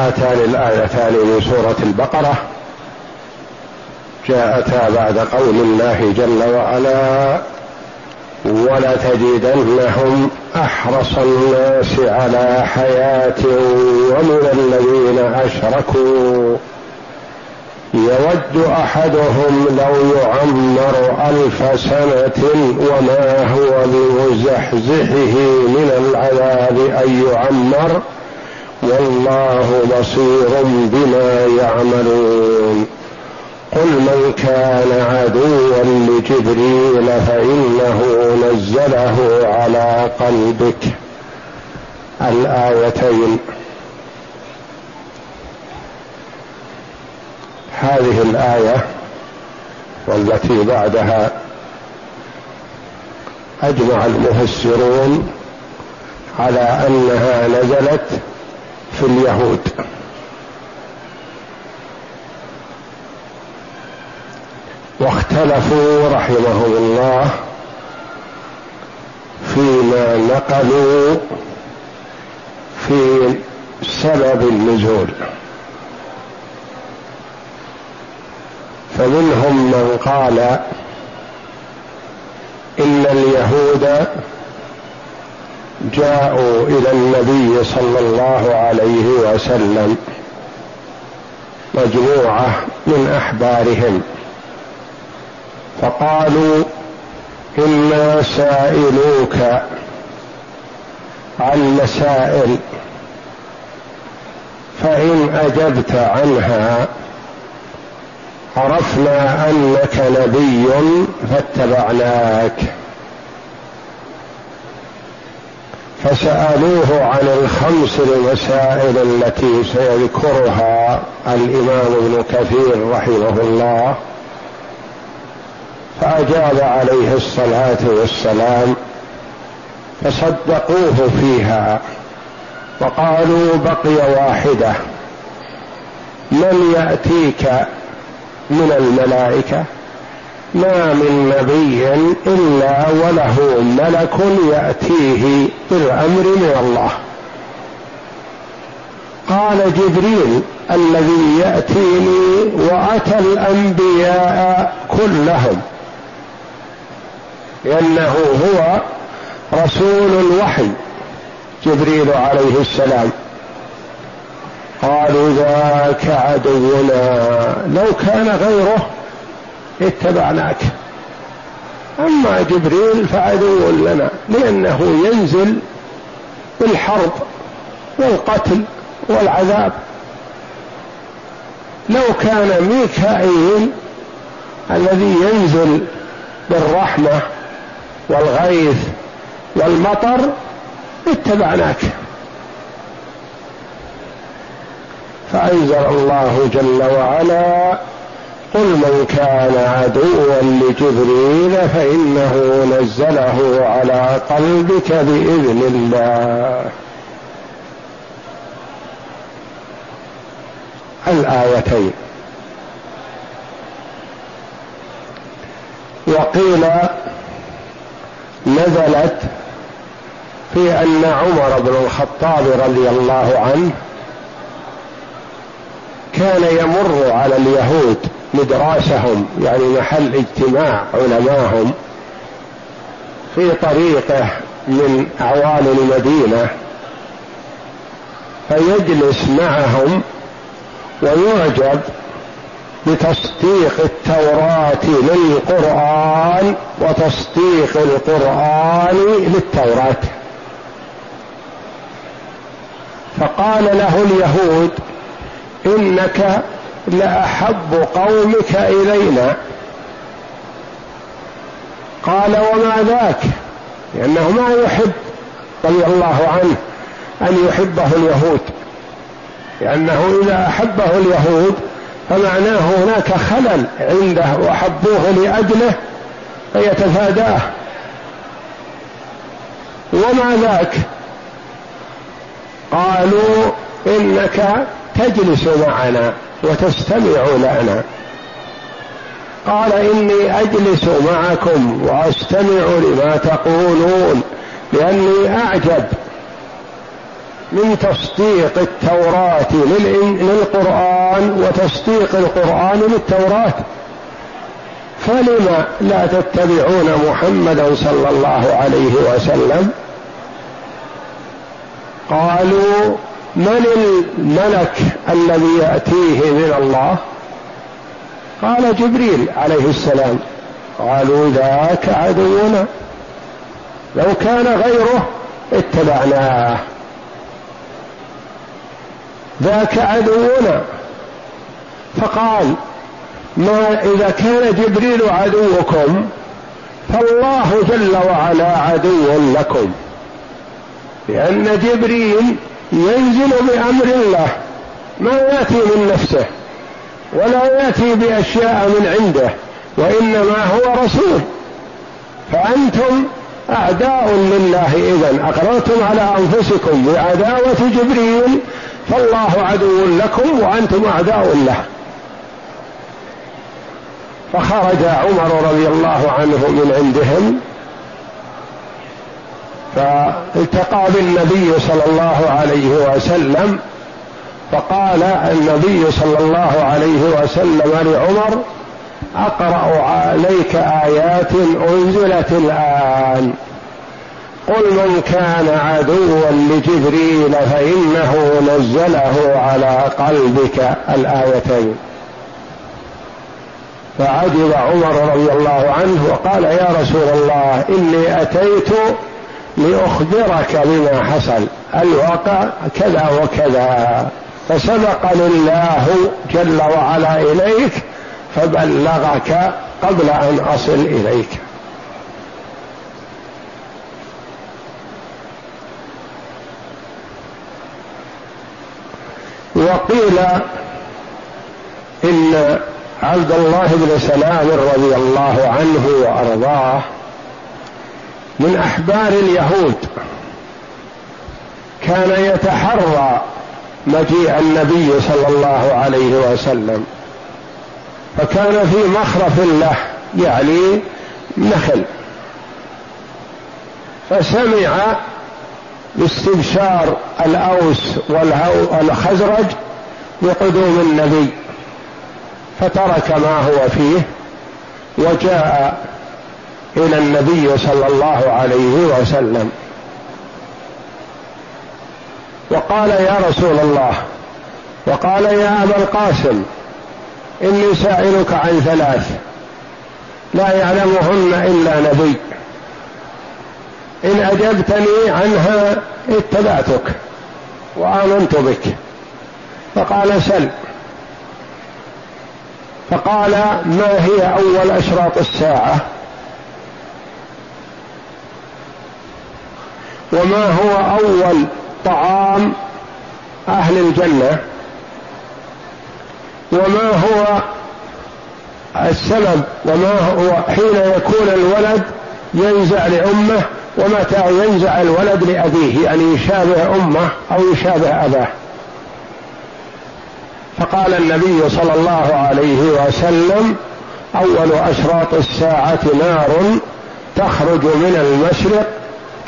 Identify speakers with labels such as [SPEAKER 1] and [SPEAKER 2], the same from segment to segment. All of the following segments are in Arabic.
[SPEAKER 1] هاتان الآيتان من سورة البقرة. جاءتا بعد قول الله جل وعلا ولتجدنهم أحرص الناس على حياة ومن الذين أشركوا. يود أحدهم لو يعمر ألف سنة وما هو بمزحزحه من العذاب أن يعمر والله بصير بما يعملون قل من كان عدوا لجبريل فانه نزله على قلبك الآيتين. هذه الآية والتي بعدها أجمع المفسرون على أنها نزلت في اليهود. واختلفوا رحمهم الله فيما نقلوا في سبب النزول. فمنهم من قال إن اليهود جاءوا إلى النبي صلى الله عليه وسلم مجموعة من أحبارهم. فقالوا إنا سائلوك عن مسائل فإن أجبت عنها عرفنا أنك نبي فاتبعناك. فسألوه عن الخمس المسائل التي سيذكرها الإمام ابن كثير رحمه الله فأجاب عليه الصلاة والسلام فصدقوه فيها وقالوا بقي واحدة من يأتيك من الملائكة؟ ما من نبي إلا وله ملك يأتيه بالأمر من الله. قال جبريل الذي يأتيني وأتى الأنبياء كلهم. لأنه هو رسول الوحي جبريل عليه السلام. قالوا ذاك عدونا لو كان غيره اتبعناك. أما جبريل فعدو لنا لأنه ينزل بالحرب والقتل والعذاب. لو كان ميكائيل الذي ينزل بالرحمة والغيث والمطر اتبعناك. فأنزل الله جل وعلا قل من كان عدوا لجبريل فإنه نزله على قلبك بإذن الله. الآيتين. وقيل نزلت في أن عمر بن الخطاب رضي الله عنه كان يمر على اليهود مدراسهم يعني محل اجتماع علماهم في طريقه من أعوان المدينة فيجلس معهم ويعجب بتصديق التوراة للقرآن وتصديق القرآن التوراه فقال له اليهود إنك لاحب قومك إلينا. قال وما ذاك؟ لأنه ما يحب رضي الله عنه أن يحبه اليهود. لأنه إذا أحبه اليهود فمعناه هناك خلل عنده وحبوه لأجله فيتفاداه. وما ذاك؟ قالوا إنك تجلس معنا وتستمع لنا. قال إني أجلس معكم وأستمع لما تقولون لأني أعجب من تصديق التوراة للقرآن وتصديق القرآن للتوراة. فلم لا تتبعون محمدا صلى الله عليه وسلم؟ قالوا من الملك الذي يأتيه من الله؟ قال جبريل عليه السلام. قالوا ذاك عدونا. لو كان غيره اتبعناه. ذاك عدونا. فقال ما إذا كان جبريل عدوكم فالله جل وعلا عدو لكم. لأن جبريل ينزل بأمر الله. ما يأتي من نفسه ولا يأتي بأشياء من عنده وإنما هو رسول. فأنتم أعداء لله اذا أقررتم على أنفسكم بعداوة جبريل فالله عدو لكم وأنتم أعداء له. فخرج عمر رضي الله عنه من عندهم فالتقى بالنبي صلى الله عليه وسلم فقال النبي صلى الله عليه وسلم لعمر أقرأ عليك آيات أنزلت الآن. قل من كان عدوا لجبريل فإنه نزله على قلبك الآيتين. فعجب عمر رضي الله عنه وقال يا رسول الله إني أتيت لاخبرك بما حصل. الواقع كذا وكذا. فسبقني الله جل وعلا إليك فبلغك قبل أن أصل إليك. وقيل إن عبد الله بن سلام رضي الله عنه وأرضاه من أحبار اليهود. كان يتحرى مجيء النبي صلى الله عليه وسلم. فكان في مخرف له يعني نخل. فسمع باستبشار الأوس والخزرج بقدوم النبي فترك ما هو فيه وجاء إلى النبي صلى الله عليه وسلم. وقال يا رسول الله وقال يا أبا القاسم إني سائلك عن ثلاث لا يعلمهن إلا نبي. إن أجبتني عنها اتبعتك وآمنت بك. فقال سل. فقال ما هي أول أشراط الساعة؟ وما هو أول طعام أهل الجنة وما هو السبب وما هو حين يكون الولد ينزع لأمه ومتى ينزع الولد لأبيه يعني يشابه أمه أو يشابه أباه. فقال النبي صلى الله عليه وسلم أول أشراط الساعة نار تخرج من المشرق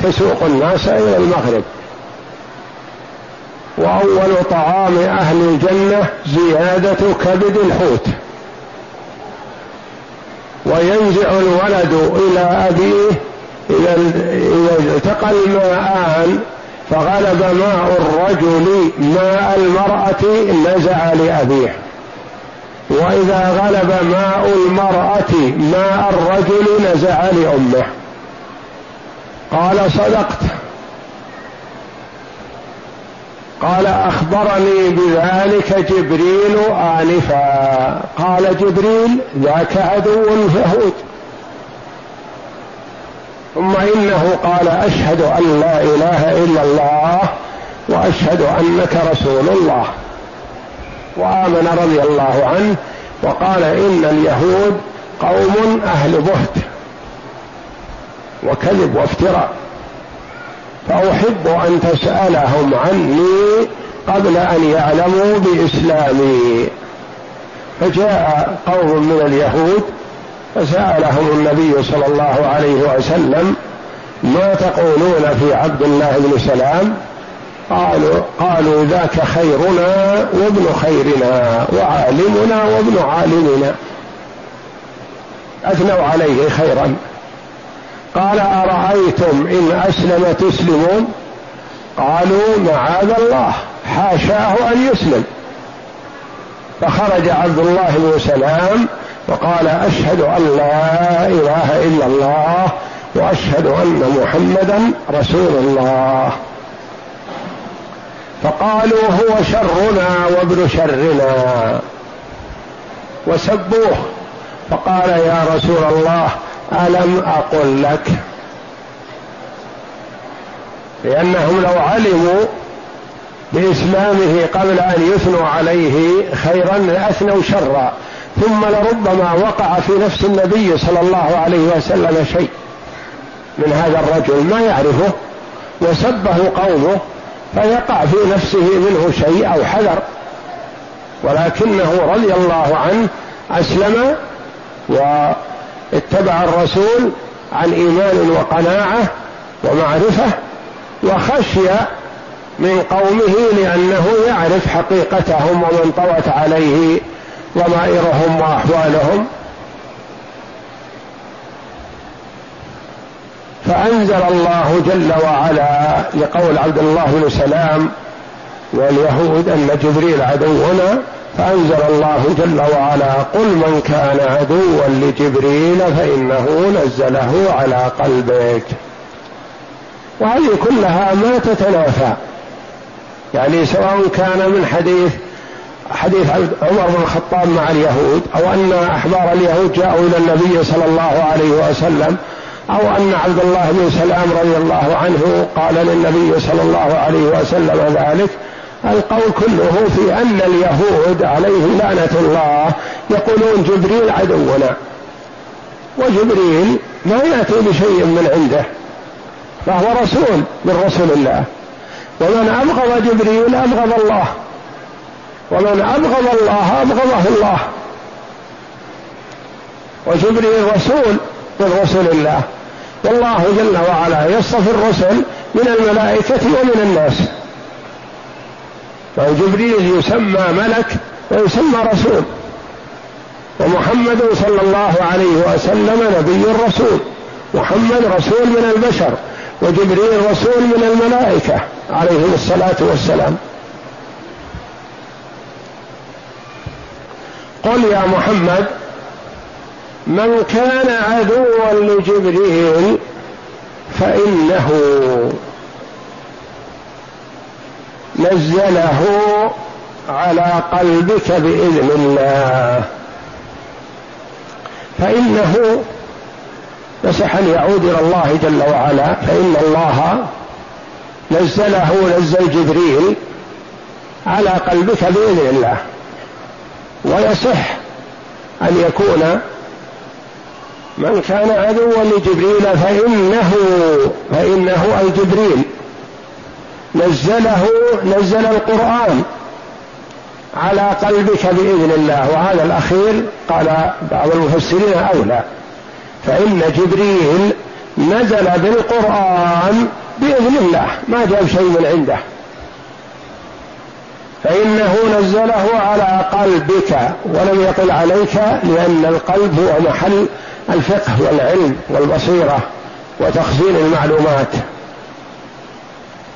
[SPEAKER 1] تسوق الناس إلى المغرب. وأول طعام أهل الجنة زيادة كبد الحوت. وينزع الولد إلى أبيه اذا إذا التقى الماءان فغلب ماء الرجل ماء المرأة نزع لأبيه. وإذا غلب ماء المرأة ماء الرجل نزع لأمه. قال صدقت. قال أخبرني بذلك جبريل آنفا. قال جبريل ذاك عدو اليهود ثم إنه قال أشهد أن لا إله إلا الله وأشهد أنك رسول الله. وآمن رضي الله عنه وقال إن اليهود قوم أهل بهت. وكذب وافتراء. فأحب أن تسألهم عني قبل أن يعلموا بإسلامي. فجاء قوم من اليهود فسألهم النبي صلى الله عليه وسلم ما تقولون في عبد الله بن سلام؟ قالوا قالوا ذاك خيرنا وابن خيرنا وعالمنا وابن عالمنا. أثنوا عليه خيرا. قال أرأيتم إن أسلم تسلمون؟ قالوا معاذ الله. حاشاه أن يسلم. فخرج عبد الله بن سلام وقال أشهد أن لا إله إلا الله وأشهد أن محمدا رسول الله. فقالوا هو شرنا وابن شرنا. وسبوه. فقال يا رسول الله ألم أقل لك؟ لأنهم لو علموا بإسلامه قبل أن يثنوا عليه خيرا لأثنوا شرا ثم لربما وقع في نفس النبي صلى الله عليه وسلم شيء من هذا الرجل ما يعرفه وسبه قومه فيقع في نفسه منه شيء أو حذر. ولكنه رضي الله عنه أسلم واتبع الرسول عن إيمان وقناعة ومعرفة وخشي من قومه لأنه يعرف حقيقتهم ومن طوت عليه ضمائرهم وأحوالهم. فأنزل الله جل وعلا لقول عبد الله بن سلام واليهود أن جبريل عدونا فأنزل الله جل وعلا قل من كان عدوا لجبريل فإنه نزله على قلبك. وهذه كلها ما تتنافى. يعني سواء كان من حديث حديث عمر بن الخطاب مع اليهود أو أن أحبار اليهود جاءوا إلى النبي صلى الله عليه وسلم أو أن عبد الله بن سلام رضي الله عنه قال للنبي صلى الله عليه وسلم ذلك القول كله في أن اليهود عليهم لعنة الله يقولون جبريل عدونا. وجبريل ما يأتي بشيء من عنده فهو رسول من رسول الله. ومن أبغض جبريل أبغض الله. ومن أبغض الله أبغضه الله. وجبريل رسول من رسل الله. والله جل وعلا يصطفي الرسل من الملائكة ومن الناس. فجبريل يسمى ملك ويسمى رسول. ومحمد صلى الله عليه وسلم نبي رسول. محمد رسول من البشر وجبريل رسول من الملائكة عليهم الصلاة والسلام. قل يا محمد من كان عدوا لجبريل فإنه نزله على قلبك بإذن الله. يصح أن يعود إلى الله جل وعلا. فإن الله نزله نزل جبريل على قلبك بإذن الله. ويصح أن يكون من كان عدوا لجبريل فإنه فإنه أي جبريل نزله نزل القرآن على قلبك بإذن الله وهذا الأخير قال بعض المفسرين أولى. فإن جبريل نزل بالقرآن بإذن الله ما جاب شيء من عنده. فإنه نزله على قلبك ولم يقل عليك لأن القلب هو محل الفقه والعلم والبصيرة وتخزين المعلومات.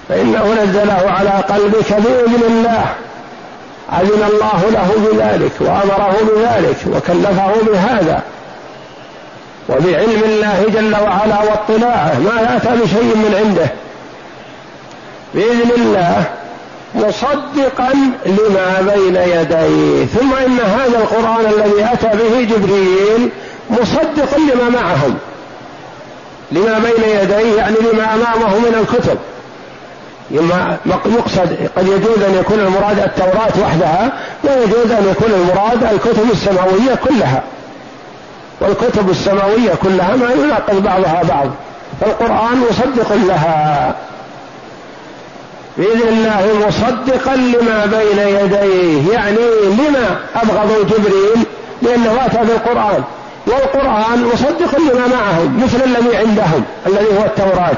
[SPEAKER 1] فإنه نزله على قلبك بإذن الله. أذن الله له بذلك وأمره بذلك وكلفه بهذا. وبعلم الله جل وعلا واطلاعه ما يأتى بشيء من عنده. بإذن الله مصدقا لما بين يديه. ثم إن هذا القرآن الذي أتى به جبريل مصدق لما معهم. لما بين يديه يعني لما أمامه من الكتب. يقصد قد يجوز أن يكون المراد التوراة وحدها ويجوز أن يكون المراد الكتب السماوية كلها. والكتب السماوية كلها ما يناقض بعضها بعض فالقرآن مصدق لها. بإذن الله مصدقا لما بين يديه يعني لما أبغضوا جبريل لأنه أتى بالقرآن. والقرآن مصدق لما معهم مثل الذي عندهم الذي هو التوراة.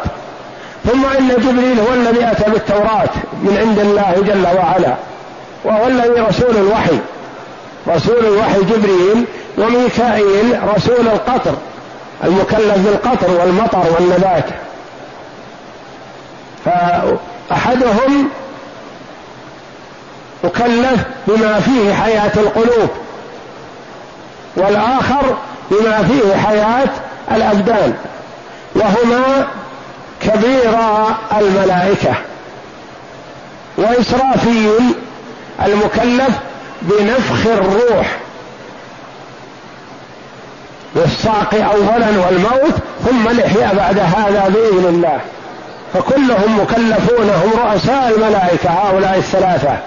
[SPEAKER 1] ثم إن جبريل هو الذي أتى بالتوراة من عند الله جل وعلا وهو الذي رسول الوحي رسول الوحي جبريل وميكائيل رسول القطر المكلف بالقطر والمطر والنبات. فأحدهم مكلف بما فيه حياة القلوب والآخر بما فيه حياة الأبدان وهما كبير الملائكة. وإسرافيل المكلف بنفخ الروح. والصعق أولا والموت ثم الإحياء بعد هذا بإذن الله. فكلهم مكلفون هم رؤساء الملائكة هؤلاء الثلاثة.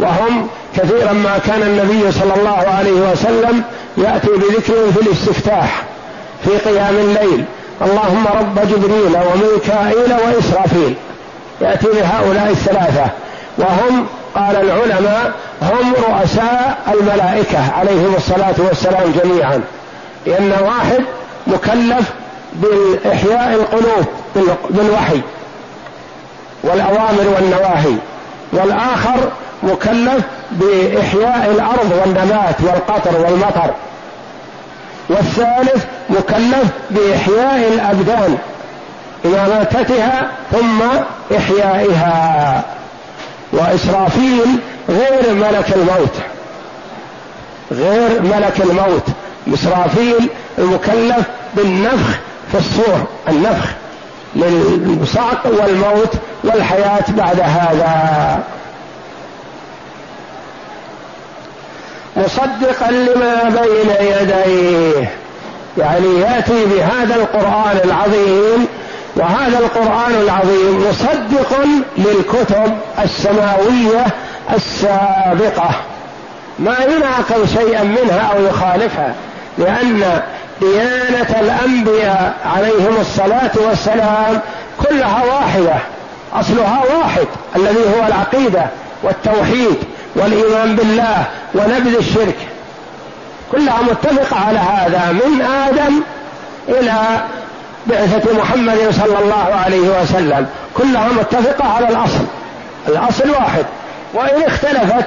[SPEAKER 1] وهم كثيرا ما كان النبي صلى الله عليه وسلم يأتي بذكر في الاستفتاح في قيام الليل. اللهم رب جبريل وميكائيل وإسرافيل. يأتي بهؤلاء الثلاثة. وهم قال العلماء هم رؤساء الملائكة عليهم الصلاة والسلام جميعا. لأن واحد مكلف بإحياء القلوب بالوحي. والأوامر والنواهي. والآخر مكلف بإحياء الأرض والنبات والقطر والمطر. والثالث مكلف بإحياء الأبدان إمامتها ثم إحيائها. وإسرافيل غير ملك الموت غير ملك الموت. إسرافيل المكلف بالنفخ في الصور النفخ للصعق والموت والحياة بعد هذا. مصدقا لما بين يديه. يعني يأتي بهذا القرآن العظيم وهذا القرآن العظيم مصدق للكتب السماوية السابقة. ما يناقض شيئا منها أو يخالفها لأن ديانة الأنبياء عليهم الصلاة والسلام كلها واحدة أصلها واحد الذي هو العقيدة والتوحيد. والإيمان بالله ونبذ الشرك. كلها متفقة على هذا من آدم إلى بعثة محمد صلى الله عليه وسلم. كلها متفقة على الأصل. الأصل واحد. وإن اختلفت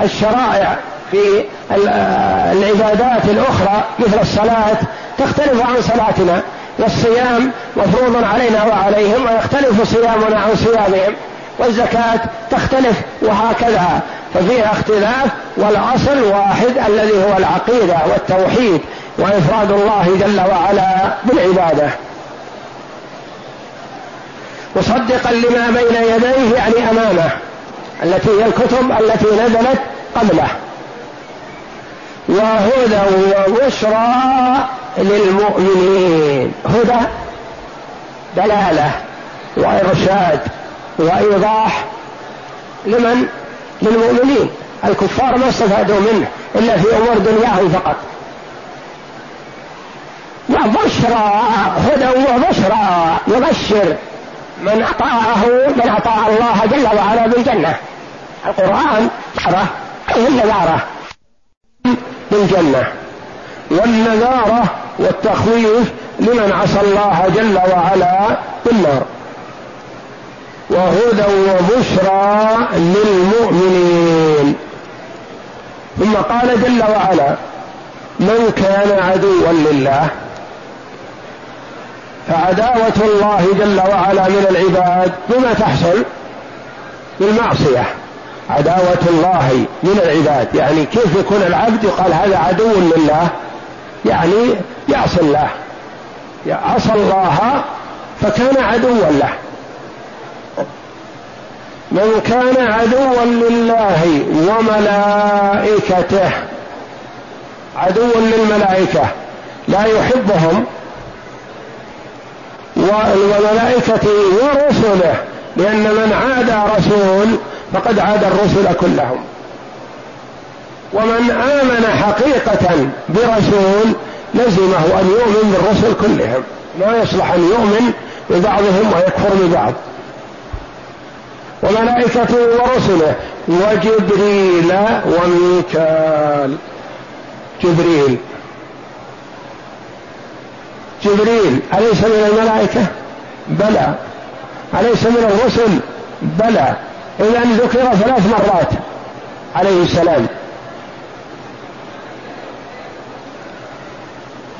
[SPEAKER 1] الشرائع في العبادات الأخرى مثل الصلاة تختلف عن صلاتنا. والصيام مفروض علينا وعليهم ويختلف صيامنا عن صيامهم. والزكاة تختلف وهكذا. ففيها اختلاف والأصل واحد الذي هو العقيدة والتوحيد وإفراد الله جل وعلا بالعبادة. مصدقا لما بين يديه يعني أمامه التي هي الكتب التي نزلت قبله. وهدى وبشرى للمؤمنين. هدى دلالة وإرشاد وإيضاح لمن للمؤمنين. الكفار ما استفادوا منه إلا في أمور دنياهم فقط. وبشرى هدى وبشرى يبشر من أطاعه من أطاع الله جل وعلا بالجنة. القرآن بشرى أي النذارة؟ بالجنة. والنذارة والتخويف لمن عصى الله جل وعلا بالنار. وهدى وبشرى للمؤمنين. ثم قال جل وعلا من كان عدوا لله فعداوة الله جل وعلا من العباد بما تحصل بالمعصية عداوة الله من العباد. يعني كيف يكون العبد يقال هذا عدو لله؟ يعني يعصي الله. عصى الله فكان عدوا له. من كان عدوا لله وملائكته. عدوا للملائكة. لا يحبهم. وملائكته ورسله. لأن من عادى رسول فقد عاد الرسل كلهم. ومن آمن حقيقة برسول لزمه أن يؤمن بالرسل كلهم. لا يصلح أن يؤمن ببعضهم ويكفر ببعض. وملائكته ورسله وجبريل وميكال. جبريل. جبريل أليس من الملائكة؟ بلى. أليس من الرسل؟ بلى. إذا ذكر ثلاث مرات عليه السلام.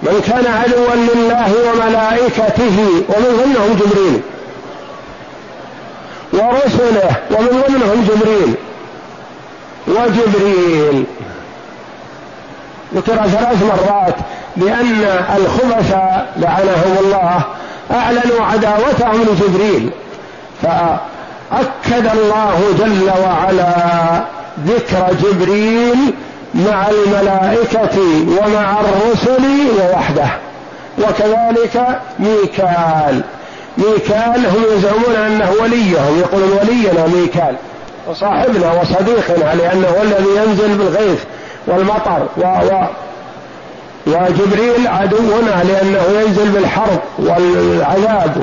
[SPEAKER 1] من كان عدوا لله وملائكته ومن ضمنهم جبريل. ورسله ومن ضمنهم جبريل. وجبريل. ذكر ثلاث مرات لأن الخبث لعنهم الله أعلنوا عداوتهم لجبريل. فأكد الله جل وعلا ذكر جبريل مع الملائكة ومع الرسل ووحده. وكذلك ميكال. ميكال هم يزعمون أنه وليهم يقولون ولينا ميكال. وصاحبنا وصديقنا لأنه هو الذي ينزل بالغيث والمطر و, و وجبريل عدونا لأنه ينزل بالحرب والعذاب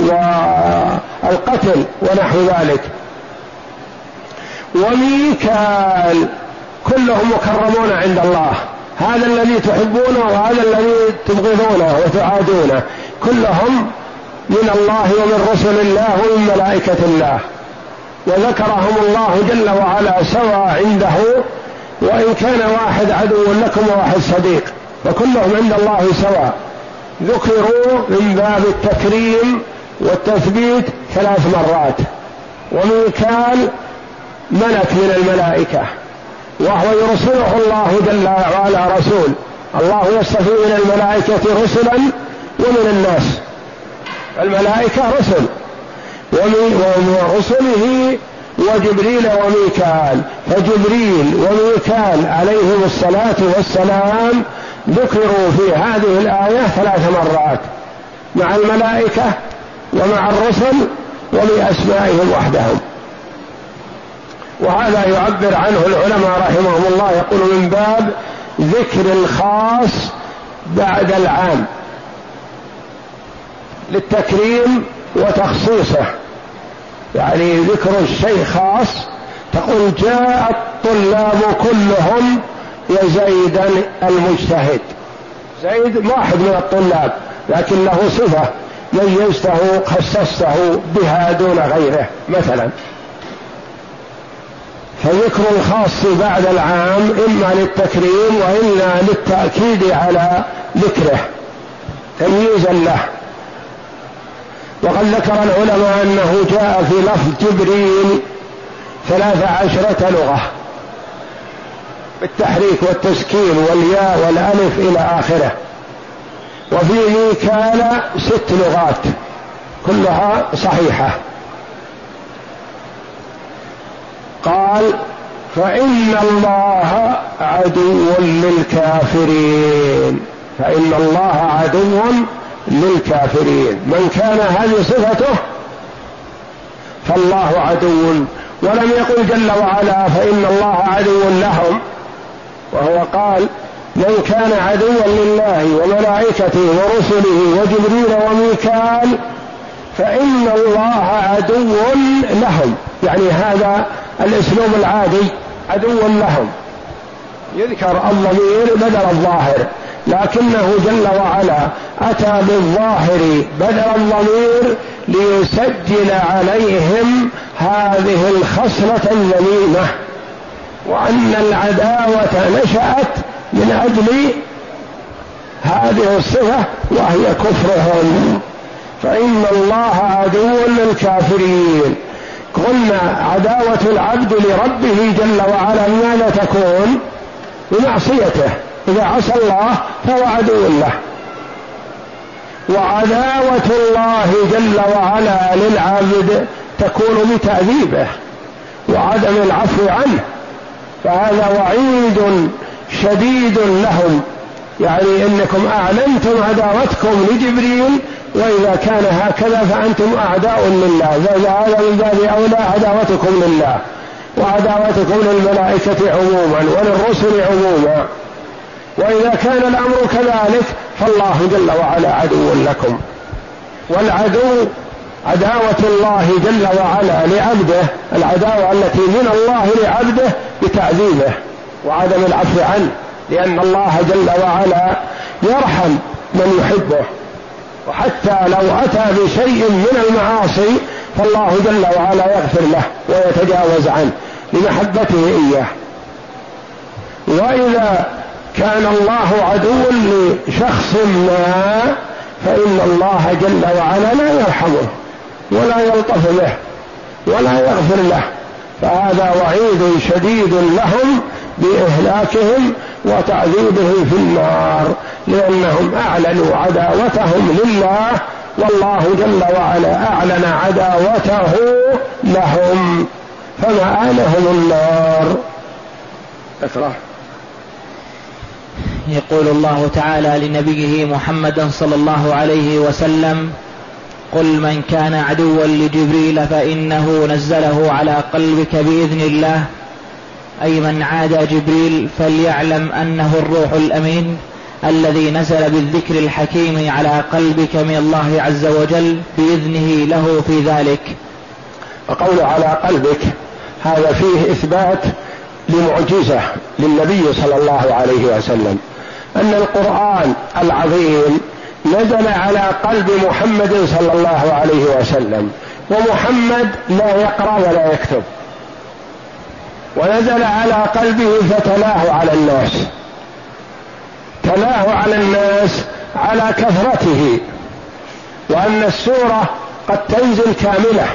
[SPEAKER 1] والقتل ونحو ذلك. وميكال كلهم مكرمون عند الله. هذا الذي تحبونه وهذا الذي تبغضونه وتعادونه. كلهم من الله ومن رسل الله ومن ملائكة الله. وذكرهم الله جل وعلا سوى عنده وإن كان واحد عدو لكم وواحد صديق فكلهم عند الله سواء. ذكروا من باب التكريم والتثبيت ثلاث مرات. وميكال ملك من الملائكة وهو يرسله الله جل وعلا رسول. الله يصطفي من الملائكة رسلا ومن الناس. الملائكة رسل. ومن رسله وجبريل وميكال. فجبريل وميكال عليهم الصلاة والسلام ذكروا في هذه الآية ثلاث مرات. مع الملائكة ومع الرسل وبأسمائهم وحدهم. وهذا يعبر عنه العلماء رحمهم الله. يقول من باب ذكر الخاص بعد العام. للتكريم وتخصيصه. يعني ذكر الشيء خاص تقول جاء الطلاب كلهم يا زيدا المجتهد. زيد واحد من الطلاب لكن له صفة ميزته خصصته بها دون غيره مثلا. فذكر الخاص بعد العام إما للتكريم وإلا للتأكيد على ذكره. تمييزا له. وقد ذكر العلماء أنه جاء في لفظ جبريل ثلاث عشرة لغة بالتحريك والتسكين والياء والألف إلى آخره. وفي ميكال ست لغات كلها صحيحة. قال فإن الله عدو للكافرين. فإن الله عدو للكافرين. من كان هذه صفته فالله عدو. ولم يقل جل وعلا فإن الله عدو لهم. وهو قال من كان عدوا لله وملائكته ورسله وجبريل وميكال فإن الله عدو لهم. يعني هذا الأسلوب العادي عدو لهم. يذكر الضمير بدل الظاهر. لكنه جل وعلا أتى بالظاهر بدل الضمير ليسجل عليهم هذه الخصلة الذميمة وأن العداوة نشأت من أجل هذه الصفة وهي كفرهم. فإن الله عدو للكافرين. قلنا عداوة العبد لربه جل وعلا ماذا تكون؟ بمعصيته. إذا عصى الله فهو عدو له. وعداوة الله جل وعلا للعبد تكون بتأديبه وعدم العفو عنه. فهذا وعيد شديد لهم. يعني إنكم أعلنتم عداوتكم لجبريل وإذا كان هكذا فأنتم أعداء لله. فهذا من باب أولى عداوتكم لله وعداوتكم للملائكة عموما وللرسل عموما. وإذا كان الأمر كذلك فالله جل وعلا عدو لكم. والعدو عداوة الله جل وعلا لعبده العداوة التي من الله لعبده بتعذيبه وعدم العفو عنه لأن الله جل وعلا يرحم من يحبه. وحتى لو أتى بشيء من المعاصي فالله جل وعلا يغفر له ويتجاوز عنه لمحبته إياه. وإذا كان الله عدو لشخص ما فإن الله جل وعلا لا يرحمه ولا يلطف به ولا يغفر له. فهذا وعيد شديد لهم بإهلاكهم وتعذيبهم في النار لأنهم أعلنوا عداوتهم لله والله جل وعلا أعلن عداوته لهم فمآلهم النار. اقرأ
[SPEAKER 2] يقول الله تعالى لنبيه محمد صلى الله عليه وسلم قل من كان عدوا لجبريل فإنه نزله على قلبك بإذن الله أي من عادى جبريل فليعلم أنه الروح الأمين الذي نزل بالذكر الحكيم على قلبك من الله عز وجل بإذنه له في ذلك.
[SPEAKER 1] وقول على قلبك هذا فيه إثبات لمعجزة للنبي صلى الله عليه وسلم. أن القرآن العظيم نزل على قلب محمد صلى الله عليه وسلم ومحمد لا يقرأ ولا يكتب. ونزل على قلبه فتلاه على الناس تلاه على الناس على كثرته وأن السورة قد تنزل كاملة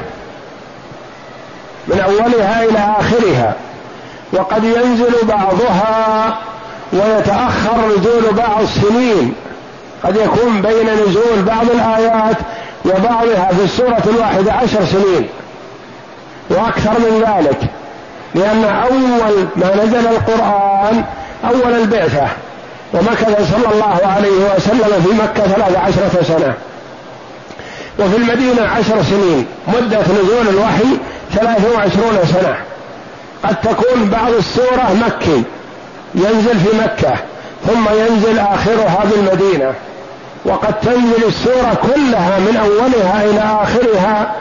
[SPEAKER 1] من أولها إلى آخرها وقد ينزل بعضها ويتأخر نزول بعض السنين. قد يكون بين نزول بعض الآيات وبعضها في السورة الواحدة عشر سنين. وأكثر من ذلك لأن أول ما نزل القرآن أول البعثة. ومكث صلى الله عليه وسلم في مكة ثلاث عشرة سنة. وفي المدينة عشر سنين. مدة نزول الوحي ثلاث وعشرون سنة. قد تكون بعض السورة مكي. ينزل في مكة ثم ينزل آخرها بالمدينة. وقد تنزل السورة كلها من أولها إلى آخرها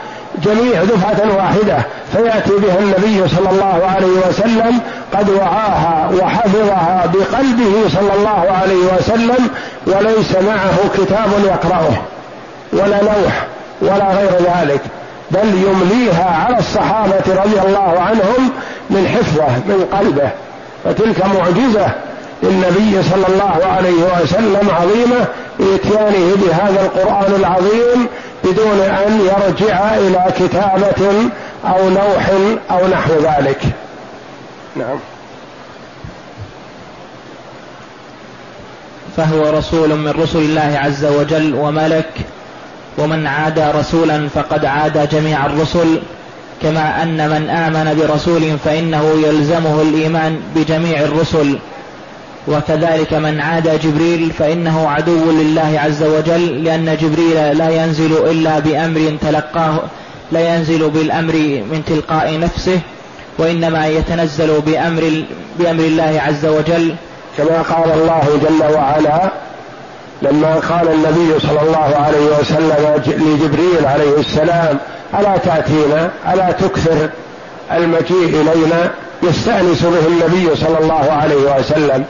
[SPEAKER 1] جميع دفعة واحدة فيأتي بها النبي صلى الله عليه وسلم قد وعاها وحفظها بقلبه صلى الله عليه وسلم وليس معه كتاب يقرأه ولا لوح ولا غير ذلك. بل يمليها على الصحابة رضي الله عنهم من حفظة من قلبه. فتلك معجزة للنبي صلى الله عليه وسلم عظيمة إتيانه بهذا القرآن العظيم بدون أن يرجع إلى كتابة أو لوح أو نحو ذلك. نعم.
[SPEAKER 2] فهو رسول من رسل الله عز وجل وملك ومن عادى رسولا فقد عادى جميع الرسل كما أن من آمن برسول فإنه يلزمه الإيمان بجميع الرسل. وكذلك من عادى جبريل فإنه عدو لله عز وجل لأن جبريل لا ينزل إلا بأمر تلقاه لا ينزل بالأمر من تلقاء نفسه وإنما يتنزل بأمر بأمر الله عز وجل.
[SPEAKER 1] كما قال الله جل وعلا لما قال النبي صلى الله عليه وسلم لجبريل عليه السلام ألا تأتينا؟ ألا تكثر المجيء إلينا؟ يستأنس به النبي صلى الله عليه وسلم.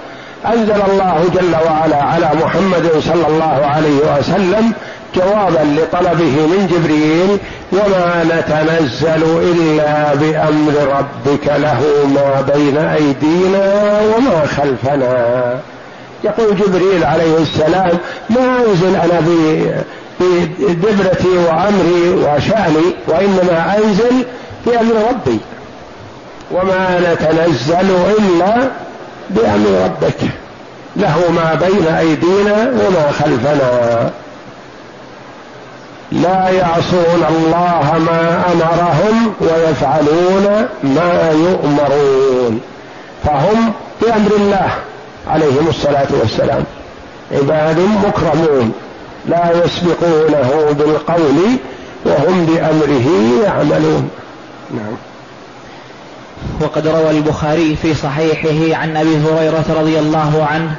[SPEAKER 1] أنزل الله جل وعلا على محمد صلى الله عليه وسلم جوابا لطلبه من جبريل وما نتنزل إلا بأمر ربك له ما بين أيدينا وما خلفنا. يقول جبريل عليه السلام ما أنزل أنا بدبرتي وامري وشأني وإنما أنزل بأمر ربي. وما نتنزل إلا بأمر ربك. له ما بين أيدينا وما خلفنا. لا يعصون الله ما أمرهم ويفعلون ما يؤمرون. فهم بأمر الله عليهم الصلاة والسلام. عباد مكرمون. لا يسبقونه بالقول وهم بأمره يعملون. نعم.
[SPEAKER 2] وقد روى البخاري في صحيحه عن أبي هريرة رضي الله عنه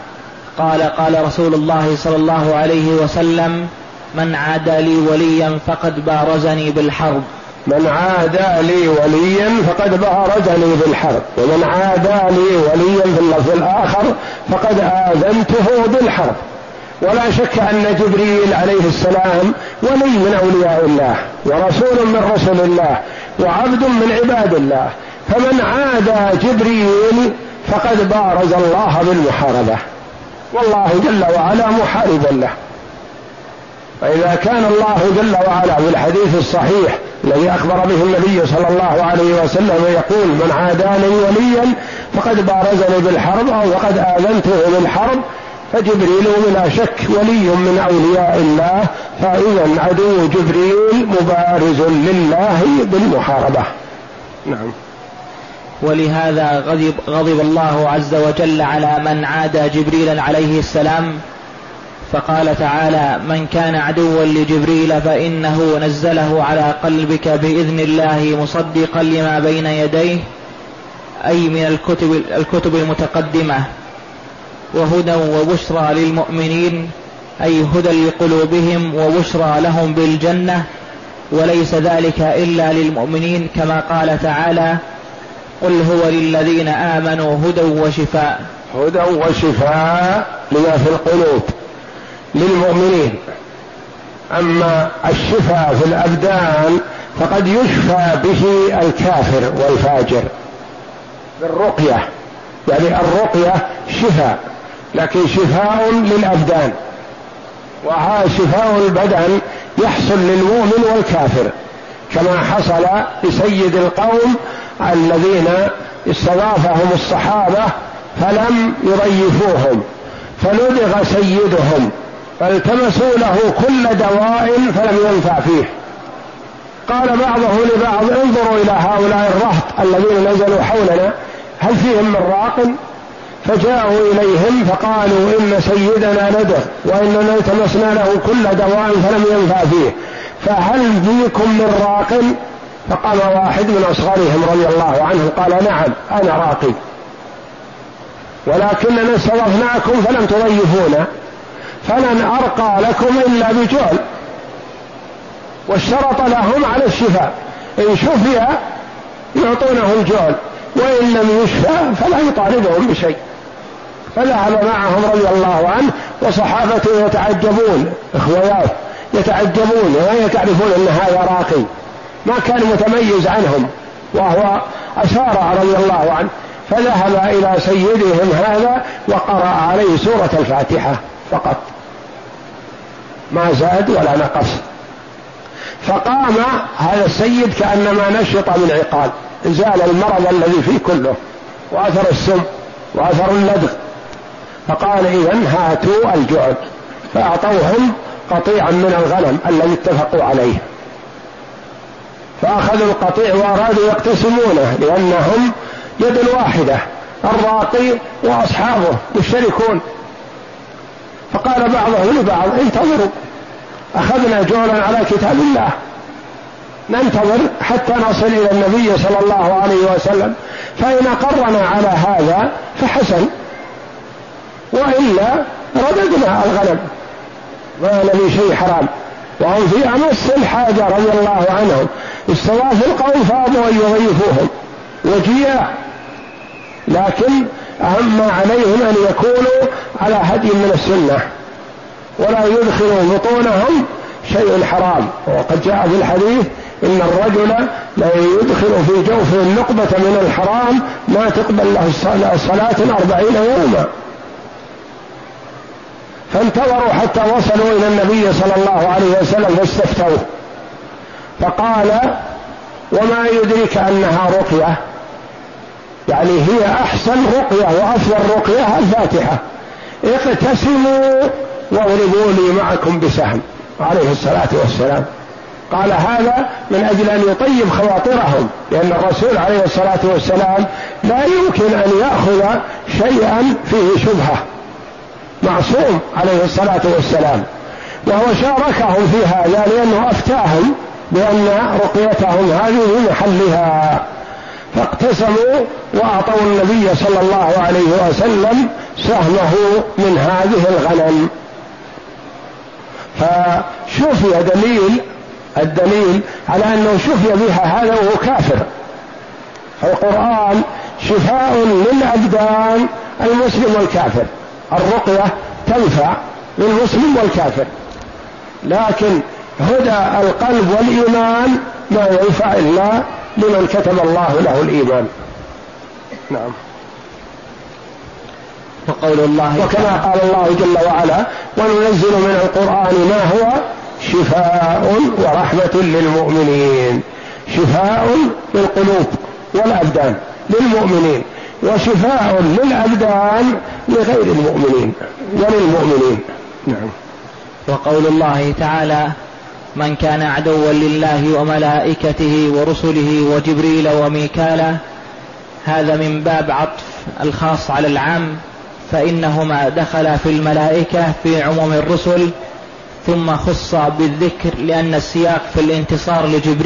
[SPEAKER 2] قال قال رسول الله صلى الله عليه وسلم من عادى لي وليا فقد بارزني بالحرب.
[SPEAKER 1] من عادى لي وليا فقد بارزني بالحرب ومن عادى لي وليا في اللفظ الآخر فقد آذنته بالحرب. ولا شك أن جبريل عليه السلام ولي من أولياء الله ورسول من رسل الله وعبد من عباد الله. فمن عادى جبريل فقد بارز الله بالمحاربة. والله جل وعلا محاربا له. فإذا كان الله جل وعلا في الحديث الصحيح الذي أخبر به النبي صلى الله عليه وسلم يقول من عاداني وليا فقد بارزني بالحرب أو فقد آذنته بالحرب فجبريل بلا شك ولي من أولياء الله فإذا عدو جبريل مبارز لله بالمحاربة. نعم.
[SPEAKER 2] ولهذا غضب, غضب الله عز وجل على من عادى جبريل عليه السلام فقال تعالى من كان عدوا لجبريل فإنه نزله على قلبك بإذن الله مصدقا لما بين يديه أي من الكتب, الكتب المتقدمة. وهدى وبشرى للمؤمنين أي هدى لقلوبهم وبشرى لهم بالجنة وليس ذلك إلا للمؤمنين كما قال تعالى قل هو للذين آمنوا هدى وشفاء
[SPEAKER 1] هدى وشفاء لما في القلوب للمؤمنين. أما الشفاء في الأبدان فقد يشفى به الكافر والفاجر بالرقية يعني الرقية شفاء. لكن شفاء للأبدان. وهذا شفاء البدن يحصل للمؤمن والكافر كما حصل لسيد القوم الذين استضافهم الصحابة فلم يضيفوهم فلدغ سيدهم فالتمسوا له كل دواء فلم ينفع فيه. قال بعضهم لبعض انظروا إلى هؤلاء الرهط الذين نزلوا حولنا هل فيهم من راق؟ فجاءوا إليهم فقالوا إن سيدنا ندغ واننا التمسنا له كل دواء فلم ينفع فيه. فهل فيكم من راق؟ فقام واحد من أصغرهم رضي الله عنه قال نعم أنا راقي. ولكننا استضفناكم فلم تضيفونا. فلن أرقى لكم إلا بجهل واشترط لهم على الشفاء. إن شفي يعطونه الجهل وإن لم يشفى فلا يطالبهم بشيء. فذهب معهم رضي الله عنه وصحابته يتعجبون اخوياه يتعجبون ولا تعرفون أن هذا راقي. ما كان متميز عنهم وهو أسار رضي الله عنه فذهب إلى سيدهم هذا وقرأ عليه سورة الفاتحة فقط. ما زاد ولا نقص. فقام هذا السيد كأنما نشط من عقال زال المرض الذي فيه كله وأثر السم وأثر اللدغ فقال إذا هاتوا الجعد فأعطوهم قطيعا من الغنم الذي اتفقوا عليه. فأخذوا القطيع وأرادوا يقتسمونه لأنهم يد واحدة الراقي وأصحابه مشتركون. فقال بعضهم لبعض انتظروا أخذنا جولا على كتاب الله. ننتظر حتى نصل إلى النبي صلى الله عليه وسلم. فإن أقرنا على هذا فحسن. وإلا رددنا الغنم ما نبي شيء حرام. وهم في أمس الحاجة رضي الله عنهم. استضاف القوم فأبوا أن يضيفوهم. وجياع لكن أهم عليهم أن يكونوا على هدي من السنة. ولا يدخلوا بطونهم شيء حرام. وقد جاء في الحديث إن الرجل لا يدخل في جوفه النقبة من الحرام ما تقبل له صلاة أربعين يوما. فانتظروا حتى وصلوا إلى النبي صلى الله عليه وسلم فاستفتوه فقال وما يدرك أنها رقية؟ يعني هي أحسن رقية وأفضل رقية الفاتحة. اقتسموا واضربوا لي معكم بسهم. عليه الصلاة والسلام. قال هذا من أجل أن يطيب خواطرهم لأن الرسول عليه الصلاة والسلام لا يمكن أن يأخذ شيئا فيه شبهة. معصوم عليه الصلاة والسلام. وهو شاركهم في هذا لأنه أفتاهم بأن رقيتهم هذه محلها. فاقتسموا وأعطوا النبي صلى الله عليه وسلم سهمه من هذه الغنم. فشفي دليل الدليل على أنه شفي بها هذا وهو كافر. القران شفاء للأبدان المسلم والكافر. الرقية تنفع للمسلم والكافر. لكن هدى القلب والإيمان ما ينفع إلا لمن كتب الله له الإيمان. نعم.
[SPEAKER 2] وقول الله
[SPEAKER 1] وكما قال الله جل وعلا وننزل من القرآن ما هو؟ شفاء ورحمة للمؤمنين. شفاء للقلوب والأبدان للمؤمنين. وشفاء للأبدان لغير المؤمنين وللمؤمنين. نعم.
[SPEAKER 2] وقول الله تعالى من كان عدوا لله وملائكته ورسله وجبريل وميكالا هذا من باب عطف الخاص على العام فإنهما دخلا في الملائكة في عموم الرسل ثم خص بالذكر لأن السياق في الانتصار لجبريل